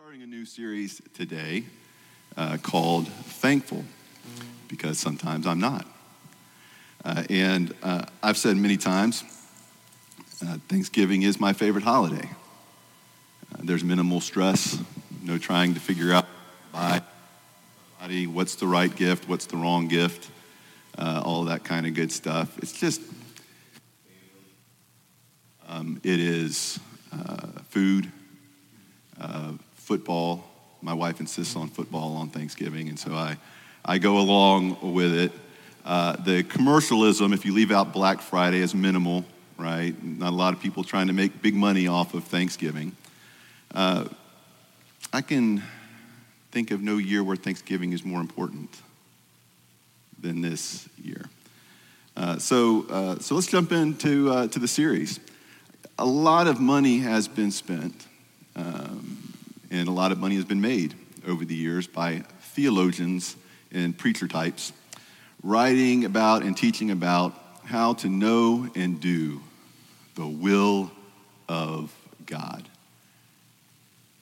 starting a new series today uh, called Thankful because sometimes I'm not. Uh, and uh, I've said many times uh, Thanksgiving is my favorite holiday. Uh, there's minimal stress, no trying to figure out by body what's the right gift, what's the wrong gift, uh, all that kind of good stuff. It's just, um, it is food uh, football. My wife insists on football on Thanksgiving, and so I, I go along with it. Uh, the commercialism, if you leave out Black Friday, is minimal, right? Not a lot of people trying to make big money off of Thanksgiving. Uh, I can think of no year where Thanksgiving is more important than this year. Uh, so, uh, so let's jump into uh, to the series. A lot of money has been spent um, and a lot of money has been made over the years by theologians and preacher types writing about and teaching about how to know and do the will of God.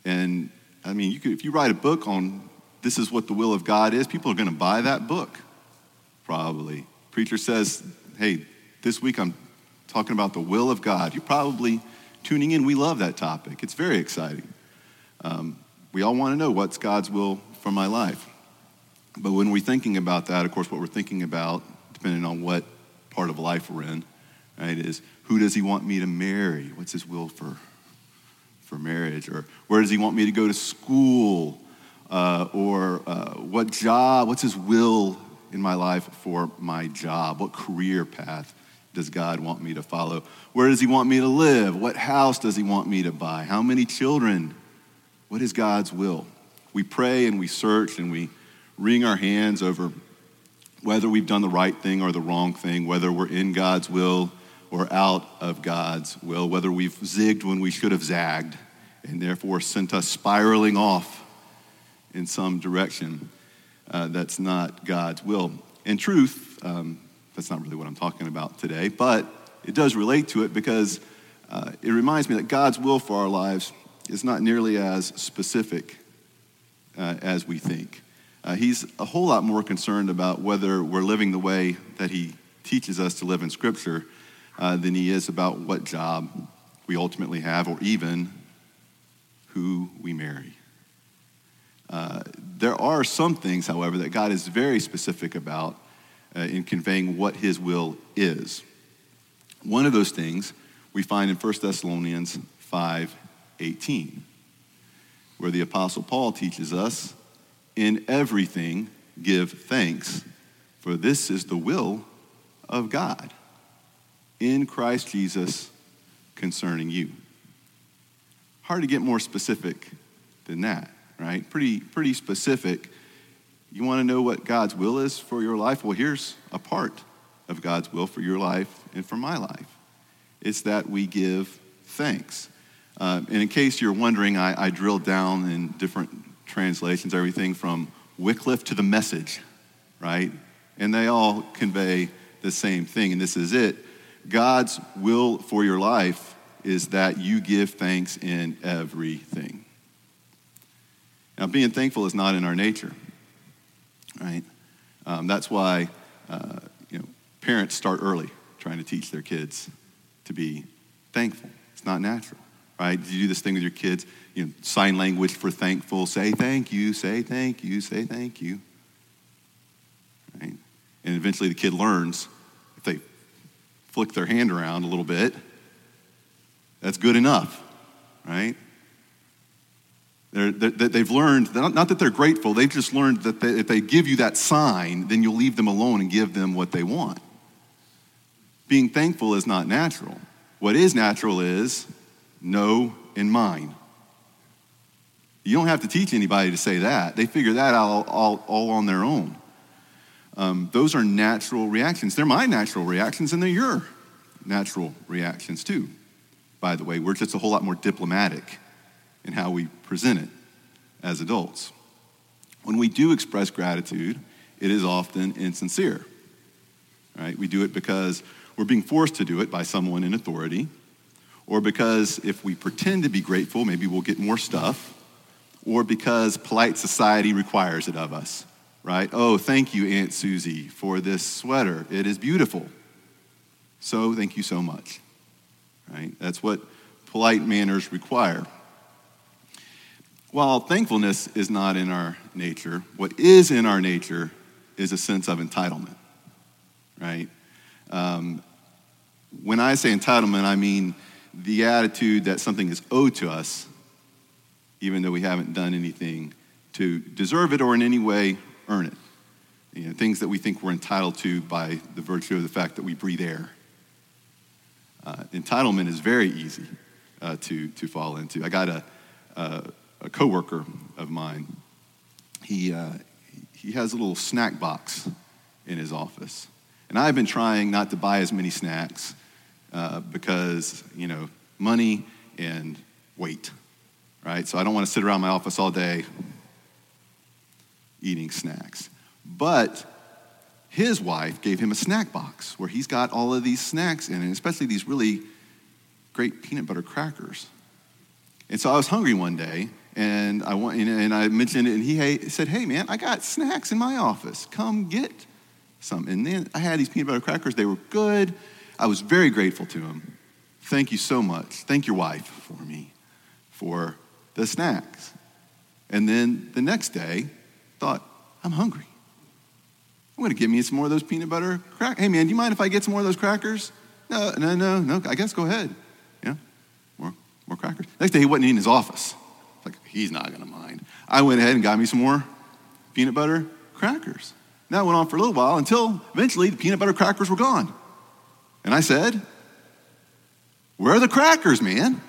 And I mean, you could, if you write a book on this is what the will of God is, people are going to buy that book, probably. Preacher says, hey, this week I'm talking about the will of God. You're probably tuning in, we love that topic. It's very exciting. Um, we all want to know what's God's will for my life. But when we're thinking about that, of course, what we're thinking about, depending on what part of life we're in, right, is who does he want me to marry? What's his will for, for marriage? Or where does he want me to go to school? Uh, or uh, what job, what's his will in my life for my job? What career path does God want me to follow? Where does He want me to live? What house does He want me to buy? How many children? What is God's will? We pray and we search and we wring our hands over whether we've done the right thing or the wrong thing, whether we're in God's will or out of God's will, whether we've zigged when we should have zagged and therefore sent us spiraling off in some direction uh, that's not God's will. In truth, um, that's not really what I'm talking about today, but it does relate to it because uh, it reminds me that God's will for our lives is not nearly as specific uh, as we think. Uh, he's a whole lot more concerned about whether we're living the way that He teaches us to live in Scripture uh, than He is about what job we ultimately have or even who we marry. Uh, there are some things, however, that God is very specific about uh, in conveying what his will is. One of those things we find in 1 Thessalonians 5:18, where the apostle Paul teaches us, "In everything give thanks, for this is the will of God in Christ Jesus concerning you." Hard to get more specific than that, right? Pretty pretty specific you want to know what God's will is for your life? Well, here's a part of God's will for your life and for my life it's that we give thanks. Uh, and in case you're wondering, I, I drilled down in different translations, everything from Wycliffe to the message, right? And they all convey the same thing, and this is it. God's will for your life is that you give thanks in everything. Now, being thankful is not in our nature right? Um, that's why uh, you know, parents start early trying to teach their kids to be thankful. It's not natural, right? You do this thing with your kids, you know, sign language for thankful, say thank you, say thank you, say thank you, right? And eventually the kid learns if they flick their hand around a little bit, that's good enough, right? They have learned, not that they're grateful, they've just learned that they, if they give you that sign, then you'll leave them alone and give them what they want. Being thankful is not natural. What is natural is no and mine. You don't have to teach anybody to say that. They figure that out all, all, all on their own. Um, those are natural reactions. They're my natural reactions, and they're your natural reactions too. By the way, we're just a whole lot more diplomatic in how we present it as adults. When we do express gratitude, it is often insincere. Right? We do it because we're being forced to do it by someone in authority, or because if we pretend to be grateful, maybe we'll get more stuff, or because polite society requires it of us, right? Oh, thank you, Aunt Susie, for this sweater. It is beautiful. So thank you so much, right? That's what polite manners require. While thankfulness is not in our nature, what is in our nature is a sense of entitlement, right? Um, when I say entitlement, I mean the attitude that something is owed to us, even though we haven't done anything to deserve it or in any way earn it. You know, things that we think we're entitled to by the virtue of the fact that we breathe air. Uh, entitlement is very easy uh, to, to fall into. I got a, a, a coworker of mine. He, uh, he has a little snack box in his office. And I've been trying not to buy as many snacks uh, because, you know, money and weight, right? So I don't want to sit around my office all day eating snacks. But his wife gave him a snack box where he's got all of these snacks in it, especially these really great peanut butter crackers. And so I was hungry one day, and I, want, and I mentioned it, and he said, Hey, man, I got snacks in my office. Come get some. And then I had these peanut butter crackers. They were good. I was very grateful to him. Thank you so much. Thank your wife for me for the snacks. And then the next day, thought, I'm hungry. I'm going to get me some more of those peanut butter crackers. Hey, man, do you mind if I get some more of those crackers? No, no, no, no. I guess go ahead. Yeah, more, more crackers. Next day, he wasn't in his office. Like, he's not going to mind. I went ahead and got me some more peanut butter crackers. That went on for a little while until eventually the peanut butter crackers were gone. And I said, Where are the crackers, man?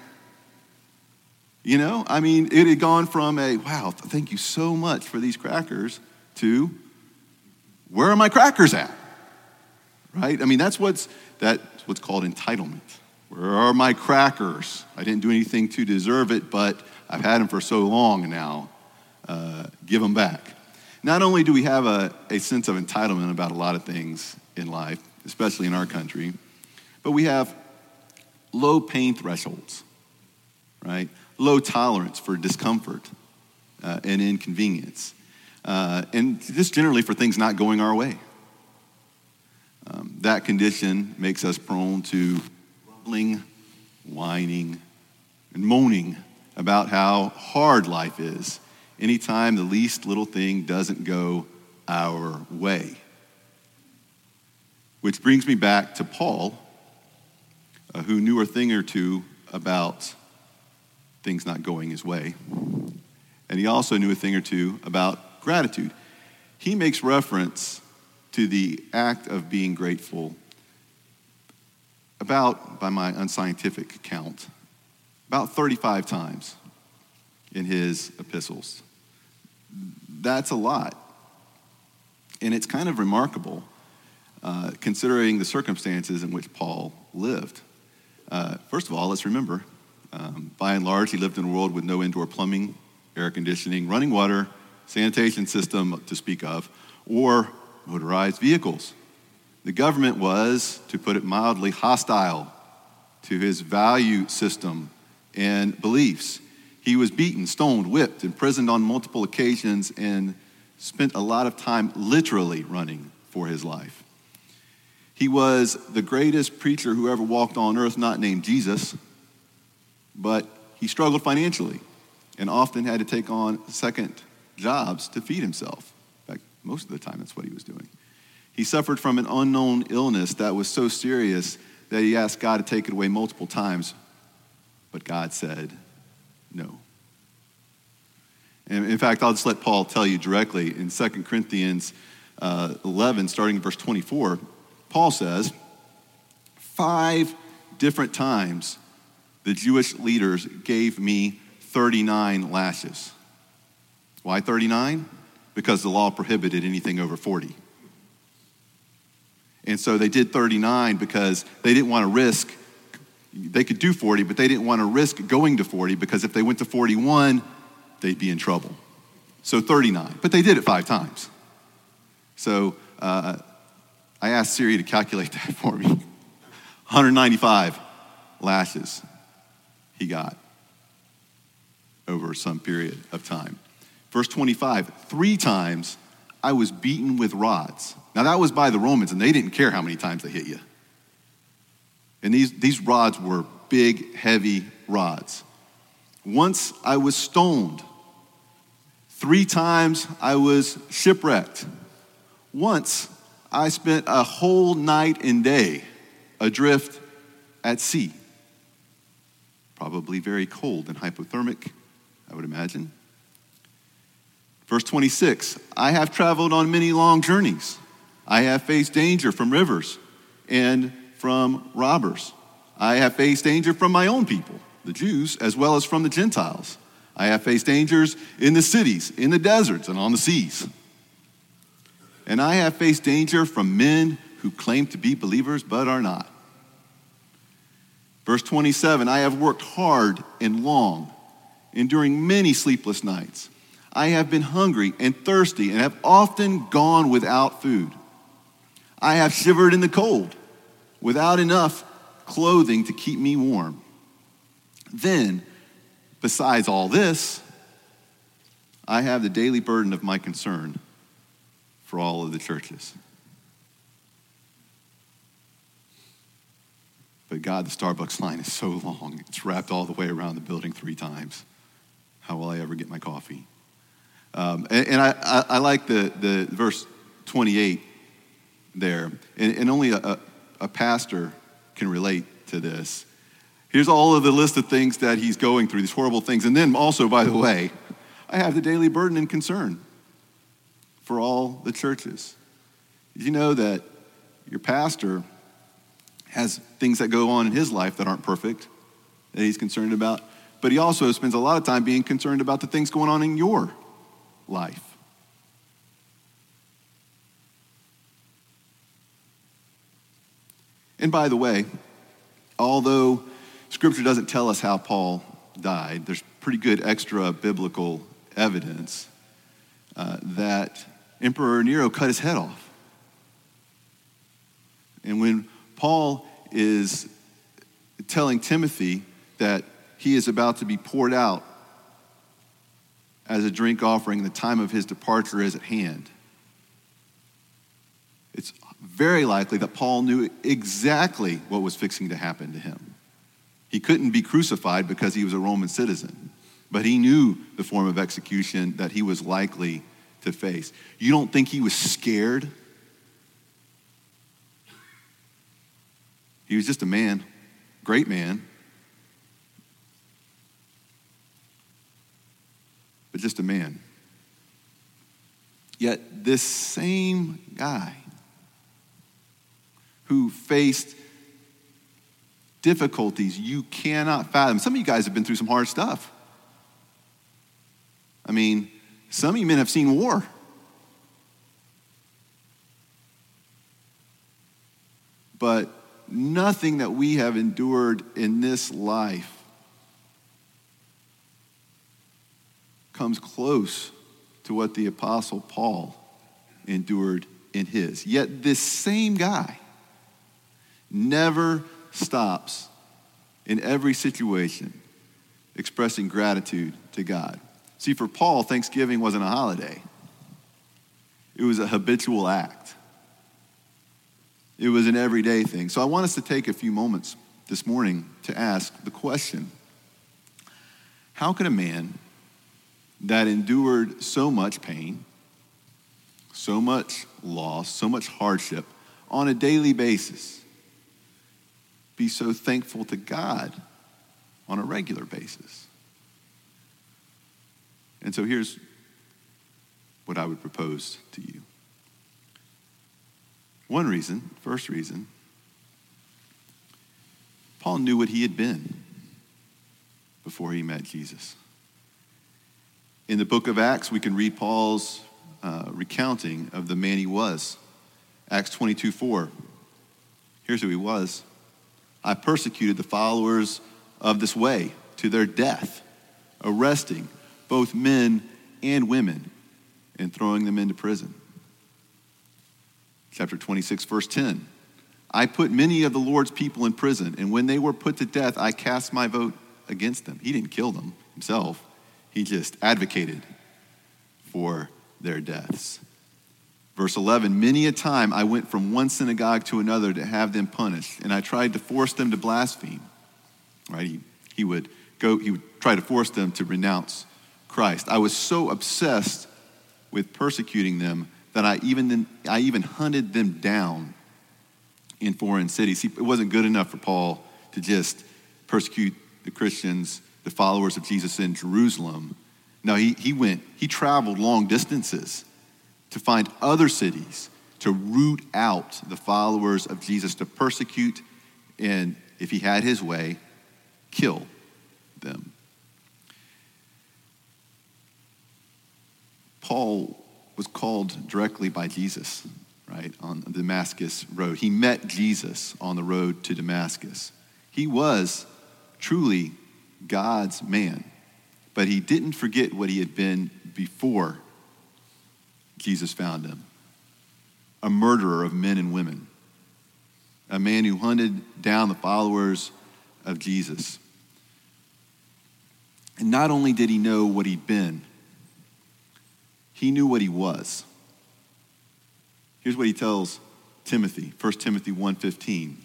You know, I mean, it had gone from a, wow, thank you so much for these crackers, to, where are my crackers at? Right? I mean, that's what's, that's what's called entitlement. Where are my crackers? I didn't do anything to deserve it, but I've had them for so long now. Uh, give them back. Not only do we have a, a sense of entitlement about a lot of things in life, especially in our country, but we have low pain thresholds, right? Low tolerance for discomfort uh, and inconvenience, uh, and just generally for things not going our way. Um, that condition makes us prone to grumbling, whining, and moaning about how hard life is anytime the least little thing doesn't go our way. Which brings me back to Paul who knew a thing or two about things not going his way. And he also knew a thing or two about gratitude. He makes reference to the act of being grateful about, by my unscientific count, about 35 times in his epistles. That's a lot. And it's kind of remarkable uh, considering the circumstances in which Paul lived. Uh, first of all, let's remember, um, by and large, he lived in a world with no indoor plumbing, air conditioning, running water, sanitation system to speak of, or motorized vehicles. The government was, to put it mildly, hostile to his value system and beliefs. He was beaten, stoned, whipped, imprisoned on multiple occasions, and spent a lot of time literally running for his life. He was the greatest preacher who ever walked on earth, not named Jesus, but he struggled financially and often had to take on second jobs to feed himself. In fact, most of the time, that's what he was doing. He suffered from an unknown illness that was so serious that he asked God to take it away multiple times, but God said no. And in fact, I'll just let Paul tell you directly in 2 Corinthians uh, 11, starting in verse 24. Paul says, five different times the Jewish leaders gave me 39 lashes. Why 39? Because the law prohibited anything over 40. And so they did 39 because they didn't want to risk, they could do 40, but they didn't want to risk going to 40 because if they went to 41, they'd be in trouble. So 39. But they did it five times. So uh, I asked Siri to calculate that for me. 195 lashes he got. over some period of time. Verse 25, three times I was beaten with rods. Now, that was by the Romans, and they didn't care how many times they hit you. And these, these rods were big, heavy rods. Once I was stoned. Three times I was shipwrecked. Once I spent a whole night and day adrift at sea. Probably very cold and hypothermic, I would imagine. Verse 26 I have traveled on many long journeys. I have faced danger from rivers and from robbers. I have faced danger from my own people, the Jews, as well as from the Gentiles. I have faced dangers in the cities, in the deserts, and on the seas. And I have faced danger from men who claim to be believers but are not. Verse 27 I have worked hard and long, enduring many sleepless nights. I have been hungry and thirsty and have often gone without food. I have shivered in the cold without enough clothing to keep me warm. Then, besides all this, I have the daily burden of my concern for all of the churches. But God, the Starbucks line is so long. It's wrapped all the way around the building three times. How will I ever get my coffee? Um, and, and I, I, I, like the, the verse 28 there. And, and only a, a pastor can relate to this. Here's all of the list of things that he's going through, these horrible things. And then also, by the way, I have the daily burden and concern for all the churches. You know that your pastor has things that go on in his life that aren't perfect, that he's concerned about? But he also spends a lot of time being concerned about the things going on in your life. And by the way, although Scripture doesn't tell us how Paul died, there's pretty good extra biblical evidence uh, that Emperor Nero cut his head off. And when Paul is telling Timothy that he is about to be poured out as a drink offering, the time of his departure is at hand. It's very likely that Paul knew exactly what was fixing to happen to him. He couldn't be crucified because he was a Roman citizen, but he knew the form of execution that he was likely to face. You don't think he was scared? He was just a man, great man, but just a man. Yet, this same guy who faced difficulties you cannot fathom. Some of you guys have been through some hard stuff. I mean, some of you men have seen war. But nothing that we have endured in this life comes close to what the Apostle Paul endured in his. Yet, this same guy never stops in every situation expressing gratitude to God. See, for Paul, Thanksgiving wasn't a holiday, it was a habitual act, it was an everyday thing. So I want us to take a few moments this morning to ask the question How could a man that endured so much pain, so much loss, so much hardship on a daily basis, be so thankful to God on a regular basis? And so here's what I would propose to you. One reason, first reason, Paul knew what he had been before he met Jesus. In the book of Acts, we can read Paul's uh, recounting of the man he was. Acts 22 4. Here's who he was I persecuted the followers of this way to their death, arresting both men and women and throwing them into prison. Chapter 26, verse 10. I put many of the Lord's people in prison, and when they were put to death, I cast my vote against them. He didn't kill them himself, he just advocated for their deaths. Verse 11 Many a time I went from one synagogue to another to have them punished, and I tried to force them to blaspheme. Right? He, he would go, he would try to force them to renounce Christ. I was so obsessed with persecuting them that I even, I even hunted them down in foreign cities. it wasn't good enough for Paul to just persecute the Christians, the followers of Jesus in Jerusalem. No, he, he went, he traveled long distances to find other cities to root out the followers of Jesus, to persecute, and if he had his way, kill them. Paul was called directly by Jesus, right, on the Damascus road. He met Jesus on the road to Damascus. He was truly God's man, but he didn't forget what he had been before Jesus found him a murderer of men and women, a man who hunted down the followers of Jesus. And not only did he know what he'd been, he knew what he was. Here's what he tells Timothy, 1 Timothy 1:15.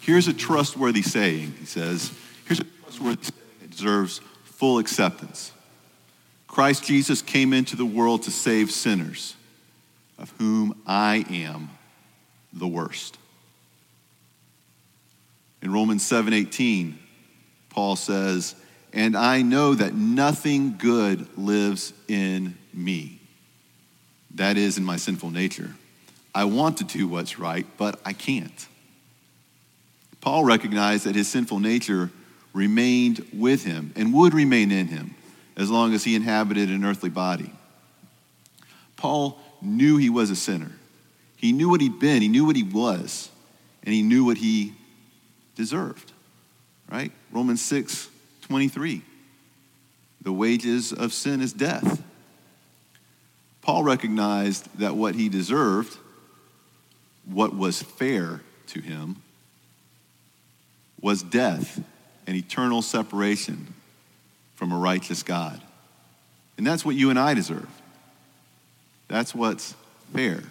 Here's a trustworthy saying, he says. Here's a trustworthy saying that deserves full acceptance. Christ Jesus came into the world to save sinners, of whom I am the worst. In Romans 7:18, Paul says, "And I know that nothing good lives in me. That is in my sinful nature. I want to do what's right, but I can't." Paul recognized that his sinful nature remained with him and would remain in him as long as he inhabited an earthly body. Paul knew he was a sinner. He knew what he'd been, he knew what he was, and he knew what he deserved. Right? Romans 6 23. The wages of sin is death. Paul recognized that what he deserved, what was fair to him, was death and eternal separation from a righteous God. And that's what you and I deserve. That's what's fair.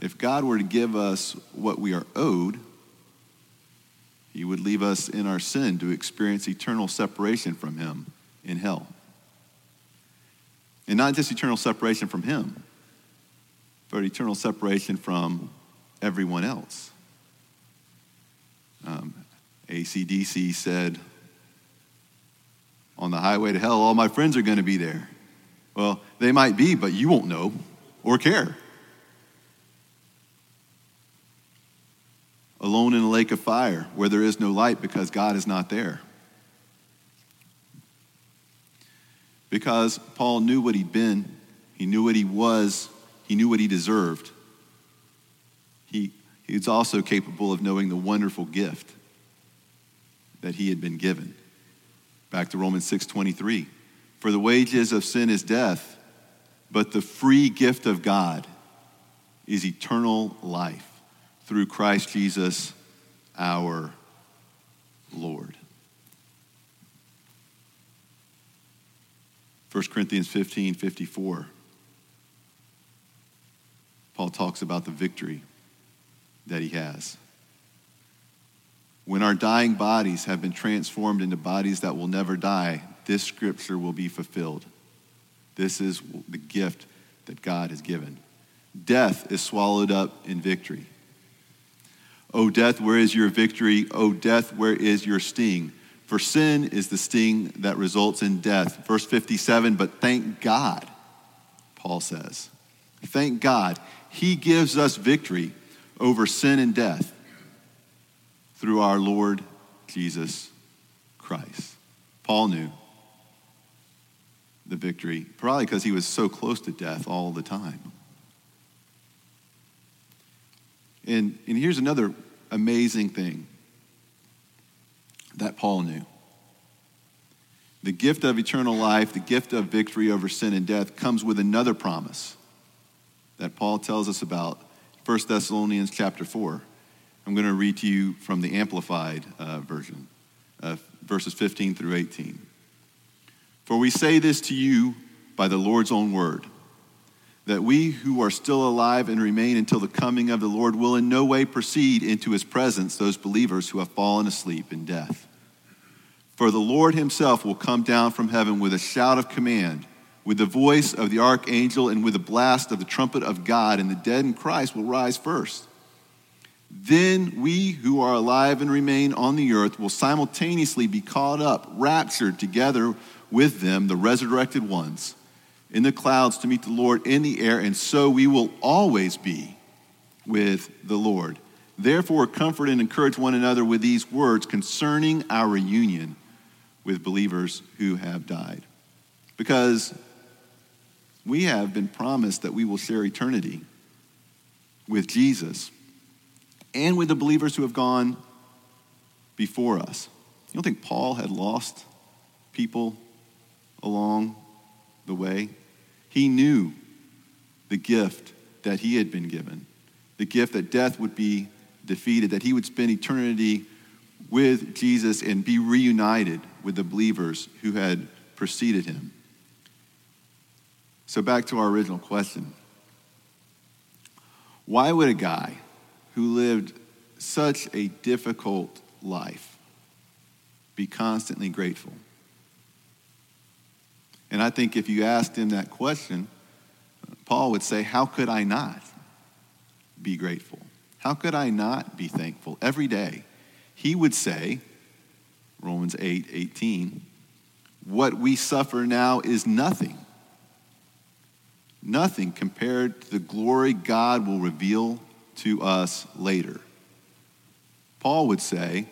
If God were to give us what we are owed, he would leave us in our sin to experience eternal separation from him in hell. And not just eternal separation from him, but eternal separation from everyone else. Um, AC/DC said, on the highway to hell, all my friends are going to be there. Well, they might be, but you won't know or care. Alone in a lake of fire where there is no light because God is not there. Because Paul knew what he'd been, he knew what he was, he knew what he deserved. He, he was also capable of knowing the wonderful gift that he had been given. Back to Romans 6:23. For the wages of sin is death, but the free gift of God is eternal life through Christ Jesus our Lord. 1 Corinthians 15 54. Paul talks about the victory that he has. When our dying bodies have been transformed into bodies that will never die, this scripture will be fulfilled. This is the gift that God has given. Death is swallowed up in victory. O death, where is your victory? O death, where is your sting? For sin is the sting that results in death. Verse 57, but thank God, Paul says. Thank God. He gives us victory over sin and death through our Lord Jesus Christ. Paul knew the victory, probably because he was so close to death all the time. And, and here's another amazing thing that Paul knew the gift of eternal life, the gift of victory over sin and death, comes with another promise that Paul tells us about 1 Thessalonians chapter 4. I'm going to read to you from the Amplified uh, version, uh, verses 15 through 18. For we say this to you by the Lord's own word, that we who are still alive and remain until the coming of the Lord will in no way proceed into his presence those believers who have fallen asleep in death. For the Lord himself will come down from heaven with a shout of command, with the voice of the archangel, and with the blast of the trumpet of God, and the dead in Christ will rise first. Then we who are alive and remain on the earth will simultaneously be caught up, raptured together with them, the resurrected ones, in the clouds to meet the Lord in the air, and so we will always be with the Lord. Therefore, comfort and encourage one another with these words concerning our reunion with believers who have died. Because we have been promised that we will share eternity with Jesus and with the believers who have gone before us. You don't think Paul had lost people along the way? He knew the gift that he had been given, the gift that death would be defeated, that he would spend eternity with Jesus and be reunited with the believers who had preceded him. So, back to our original question why would a guy who lived such a difficult life be constantly grateful? And I think if you asked him that question, Paul would say, How could I not be grateful? How could I not be thankful every day? He would say, Romans 8 18, what we suffer now is nothing. Nothing compared to the glory God will reveal to us later. Paul would say,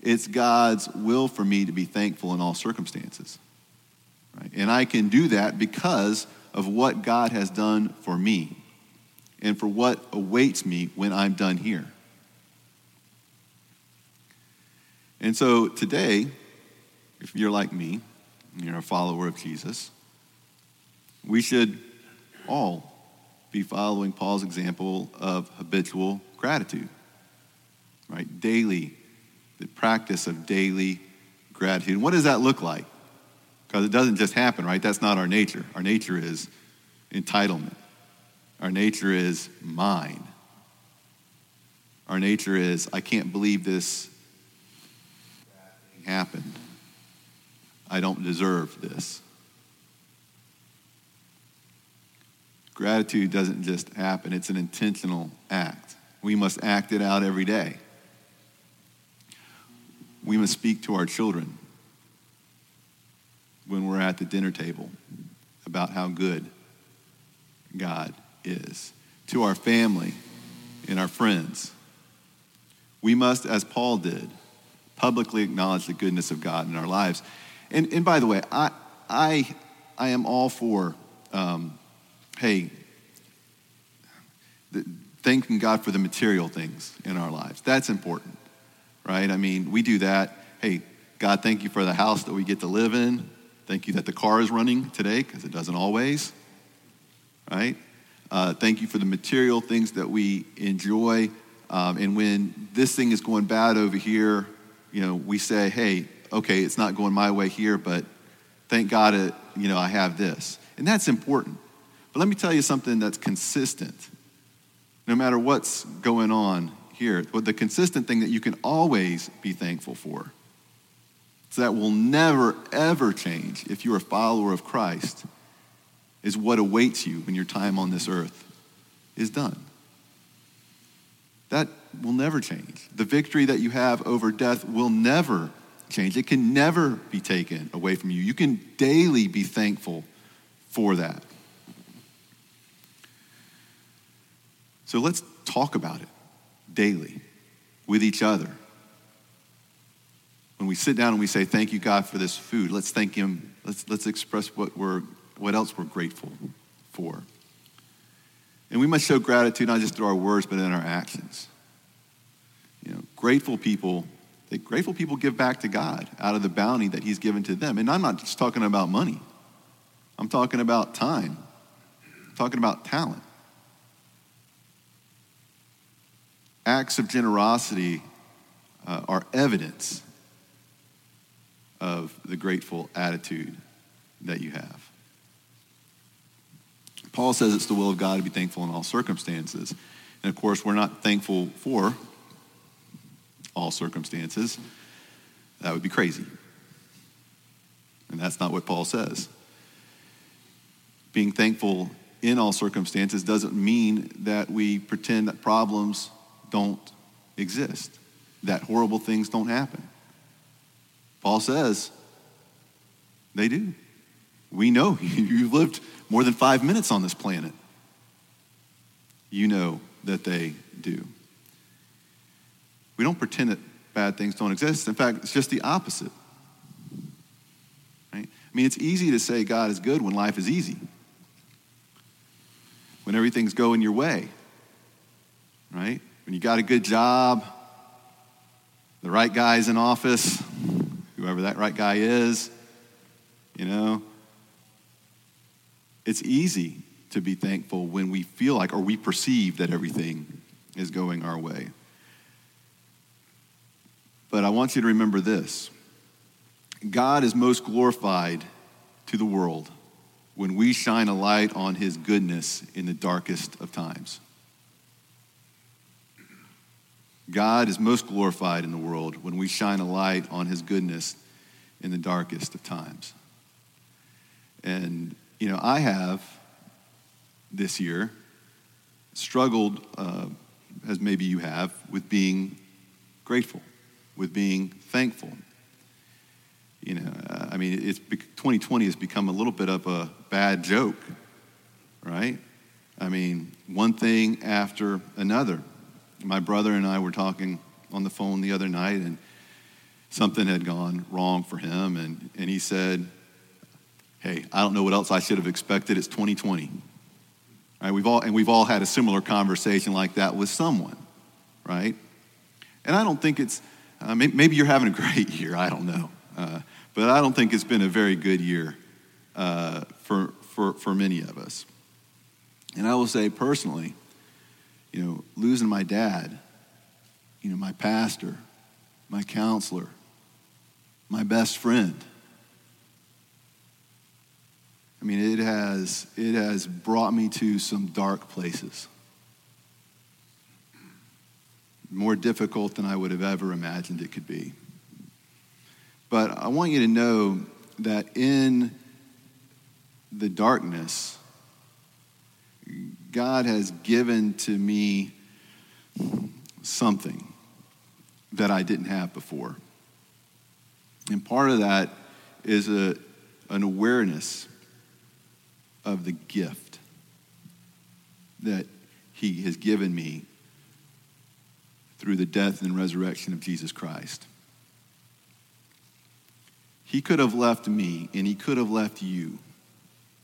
it's God's will for me to be thankful in all circumstances. Right? And I can do that because of what God has done for me and for what awaits me when I'm done here. And so today, if you're like me, you're a follower of Jesus, we should all be following Paul's example of habitual gratitude, right? Daily, the practice of daily gratitude. What does that look like? Because it doesn't just happen, right? That's not our nature. Our nature is entitlement. Our nature is mine. Our nature is, I can't believe this happened. I don't deserve this. Gratitude doesn't just happen, it's an intentional act. We must act it out every day. We must speak to our children when we're at the dinner table about how good God is, to our family and our friends. We must, as Paul did, publicly acknowledge the goodness of God in our lives. And, and by the way, I, I, I am all for, um, hey, the, thanking God for the material things in our lives. That's important, right? I mean, we do that. Hey, God, thank you for the house that we get to live in. Thank you that the car is running today, because it doesn't always, right? Uh, thank you for the material things that we enjoy. Um, and when this thing is going bad over here, you know, we say, hey, okay, it's not going my way here, but thank God, it, you know, I have this. And that's important. But let me tell you something that's consistent. No matter what's going on here, the consistent thing that you can always be thankful for. So that will never, ever change if you're a follower of Christ is what awaits you when your time on this earth is done. That will never change. The victory that you have over death will never change. It can never be taken away from you. You can daily be thankful for that. So let's talk about it daily with each other. When we sit down and we say, Thank you, God, for this food, let's thank Him. Let's, let's express what we're what else we're grateful for. And we must show gratitude not just through our words, but in our actions. You know, grateful people, they, grateful people give back to God out of the bounty that He's given to them. And I'm not just talking about money. I'm talking about time. I'm talking about talent. Acts of generosity uh, are evidence of the grateful attitude that you have. Paul says it's the will of God to be thankful in all circumstances. And of course, we're not thankful for all circumstances. That would be crazy. And that's not what Paul says. Being thankful in all circumstances doesn't mean that we pretend that problems don't exist, that horrible things don't happen. Paul says they do. We know you've lived more than five minutes on this planet. You know that they do. We don't pretend that bad things don't exist. In fact, it's just the opposite. Right? I mean, it's easy to say God is good when life is easy, when everything's going your way, right? When you got a good job, the right guy's in office, whoever that right guy is, you know. It's easy to be thankful when we feel like or we perceive that everything is going our way. But I want you to remember this God is most glorified to the world when we shine a light on his goodness in the darkest of times. God is most glorified in the world when we shine a light on his goodness in the darkest of times. And, you know, I have this year struggled, uh, as maybe you have, with being grateful with being thankful. You know, uh, I mean, it's 2020 has become a little bit of a bad joke, right? I mean, one thing after another. My brother and I were talking on the phone the other night, and something had gone wrong for him, and, and he said, Hey, I don't know what else I should have expected. It's 2020. Right? We've all, and we've all had a similar conversation like that with someone, right? And I don't think it's, uh, maybe you're having a great year, I don't know. Uh, but I don't think it's been a very good year uh, for, for, for many of us. And I will say personally, you know, losing my dad, you know, my pastor, my counselor, my best friend. I mean, it has, it has brought me to some dark places more difficult than I would have ever imagined it could be. But I want you to know that in the darkness, God has given to me something that I didn't have before. And part of that is a, an awareness of the gift that He has given me through the death and resurrection of Jesus Christ. He could have left me and he could have left you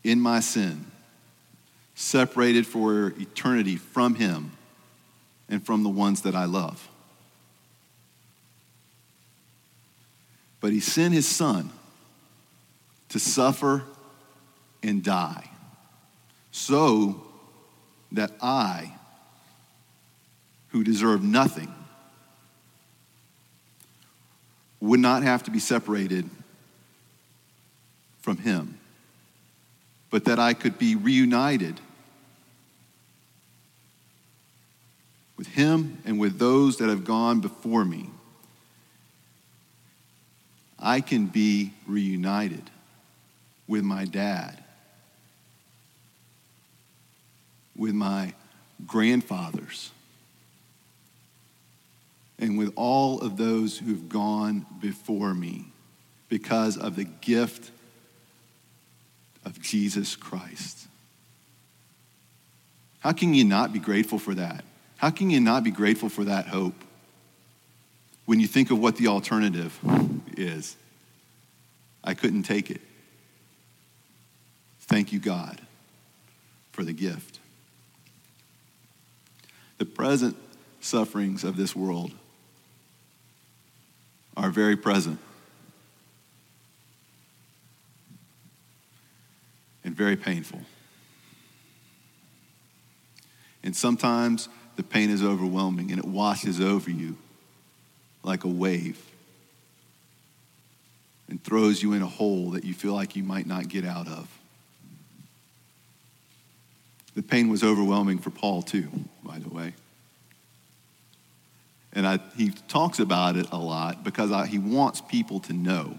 in my sin, separated for eternity from him and from the ones that I love. But he sent his son to suffer and die so that I who deserve nothing would not have to be separated from him, but that I could be reunited with him and with those that have gone before me. I can be reunited with my dad, with my grandfathers and with all of those who've gone before me because of the gift of Jesus Christ. How can you not be grateful for that? How can you not be grateful for that hope when you think of what the alternative is? I couldn't take it. Thank you, God, for the gift. The present sufferings of this world are very present and very painful. And sometimes the pain is overwhelming and it washes over you like a wave. and throws you in a hole that you feel like you might not get out of. The pain was overwhelming for Paul, too, by the way. And I, he talks about it a lot because I, he wants people to know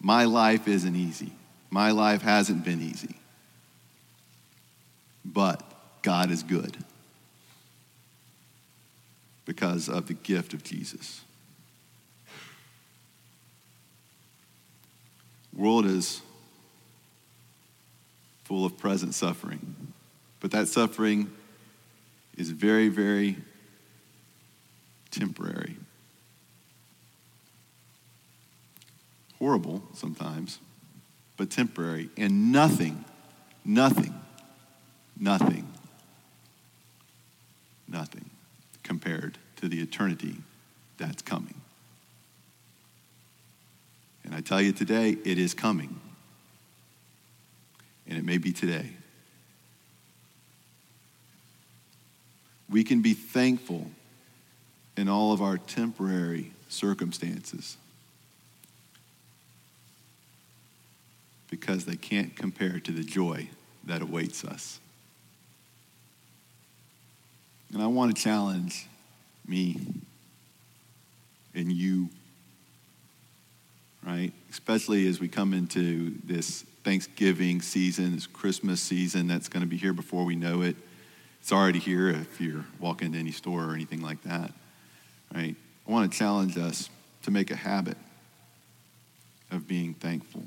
my life isn't easy. My life hasn't been easy. But God is good because of the gift of Jesus. world is full of present suffering. But that suffering is very, very temporary. Horrible sometimes, but temporary. And nothing, nothing, nothing, nothing compared to the eternity that's coming. And I tell you today, it is coming. And it may be today. We can be thankful in all of our temporary circumstances because they can't compare to the joy that awaits us. And I want to challenge me and you, right? Especially as we come into this Thanksgiving season, this Christmas season that's going to be here before we know it. It's already here if you're walking into any store or anything like that, right? I want to challenge us to make a habit of being thankful.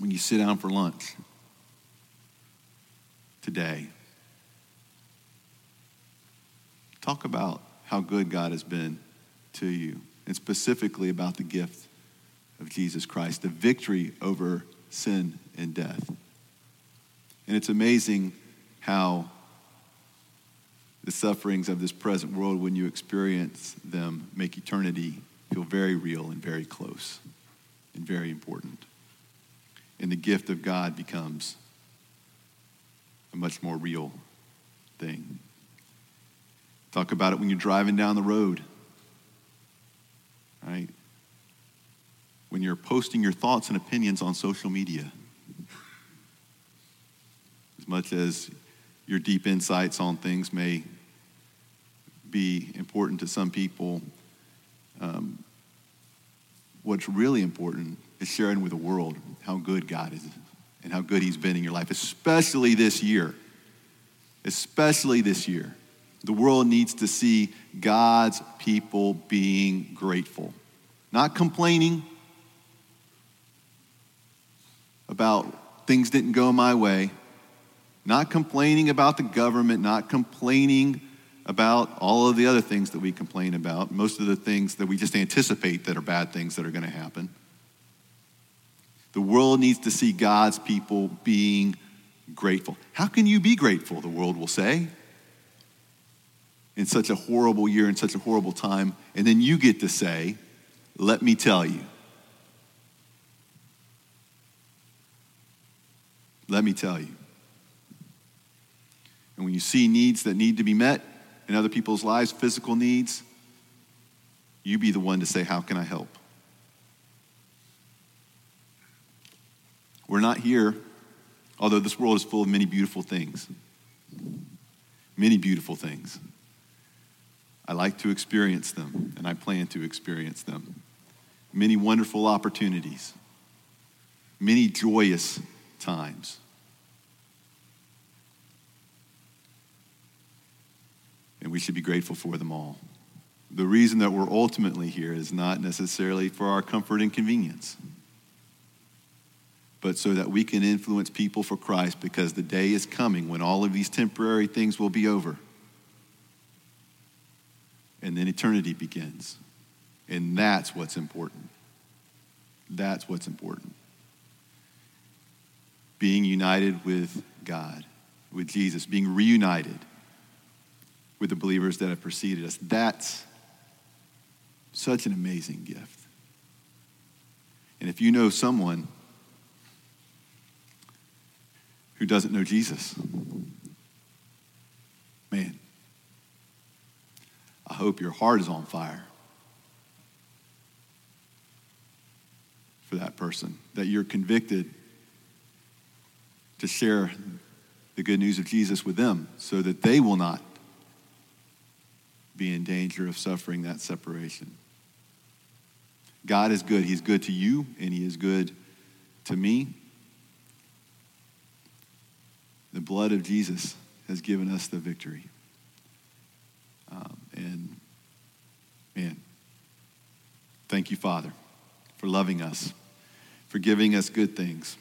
When you sit down for lunch today, talk about how good God has been to you, and specifically about the gift of Jesus Christ, the victory over sin and death. And it's amazing how the sufferings of this present world, when you experience them, make eternity feel very real and very close and very important. And the gift of God becomes a much more real thing. Talk about it when you're driving down the road, right? When you're posting your thoughts and opinions on social media. As much as your deep insights on things may be important to some people. Um, what's really important is sharing with the world how good God is and how good He's been in your life, especially this year. Especially this year. The world needs to see God's people being grateful, not complaining about things didn't go my way, not complaining about the government, not complaining about all of the other things that we complain about, most of the things that we just anticipate that are bad things that are going to happen. The world needs to see God's people being grateful. How can you be grateful, the world will say, in such a horrible year, in such a horrible time? And then you get to say, let me tell you. Let me tell you. And when you see needs that need to be met in other people's lives, physical needs, you be the one to say, How can I help? We're not here, although this world is full of many beautiful things. Many beautiful things. I like to experience them, and I plan to experience them. Many wonderful opportunities, many joyous times. and we should be grateful for them all. The reason that we're ultimately here is not necessarily for our comfort and convenience, but so that we can influence people for Christ because the day is coming when all of these temporary things will be over. And then eternity begins. And that's what's important. That's what's important. Being united with God, with Jesus, being reunited with the believers that have preceded us. That's such an amazing gift. And if you know someone who doesn't know Jesus, man, I hope your heart is on fire for that person, that you're convicted to share the good news of Jesus with them so that they will not be in danger of suffering that separation. God is good. He's good to you, and He is good to me. The blood of Jesus has given us the victory. Um, and man, thank you, Father, for loving us, for giving us good things.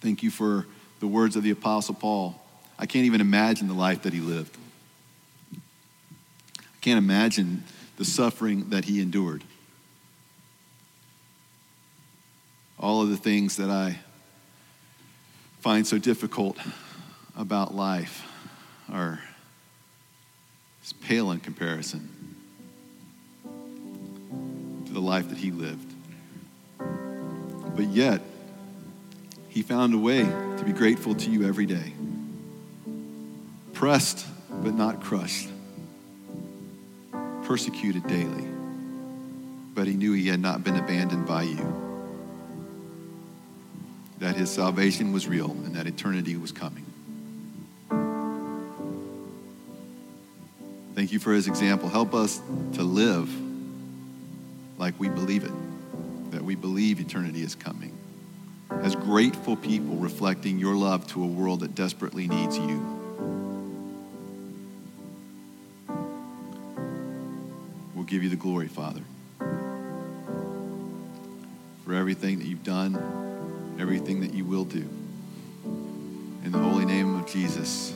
Thank you for the words of the Apostle Paul. I can't even imagine the life that he lived. I can't imagine the suffering that he endured. All of the things that I find so difficult about life are pale in comparison to the life that he lived. But yet, he found a way to be grateful to you every day. Pressed, but not crushed. Persecuted daily, but he knew he had not been abandoned by you. That his salvation was real and that eternity was coming. Thank you for his example. Help us to live like we believe it, that we believe eternity is coming. As grateful people reflecting your love to a world that desperately needs you. We'll give you the glory, Father, for everything that you've done, everything that you will do. In the holy name of Jesus.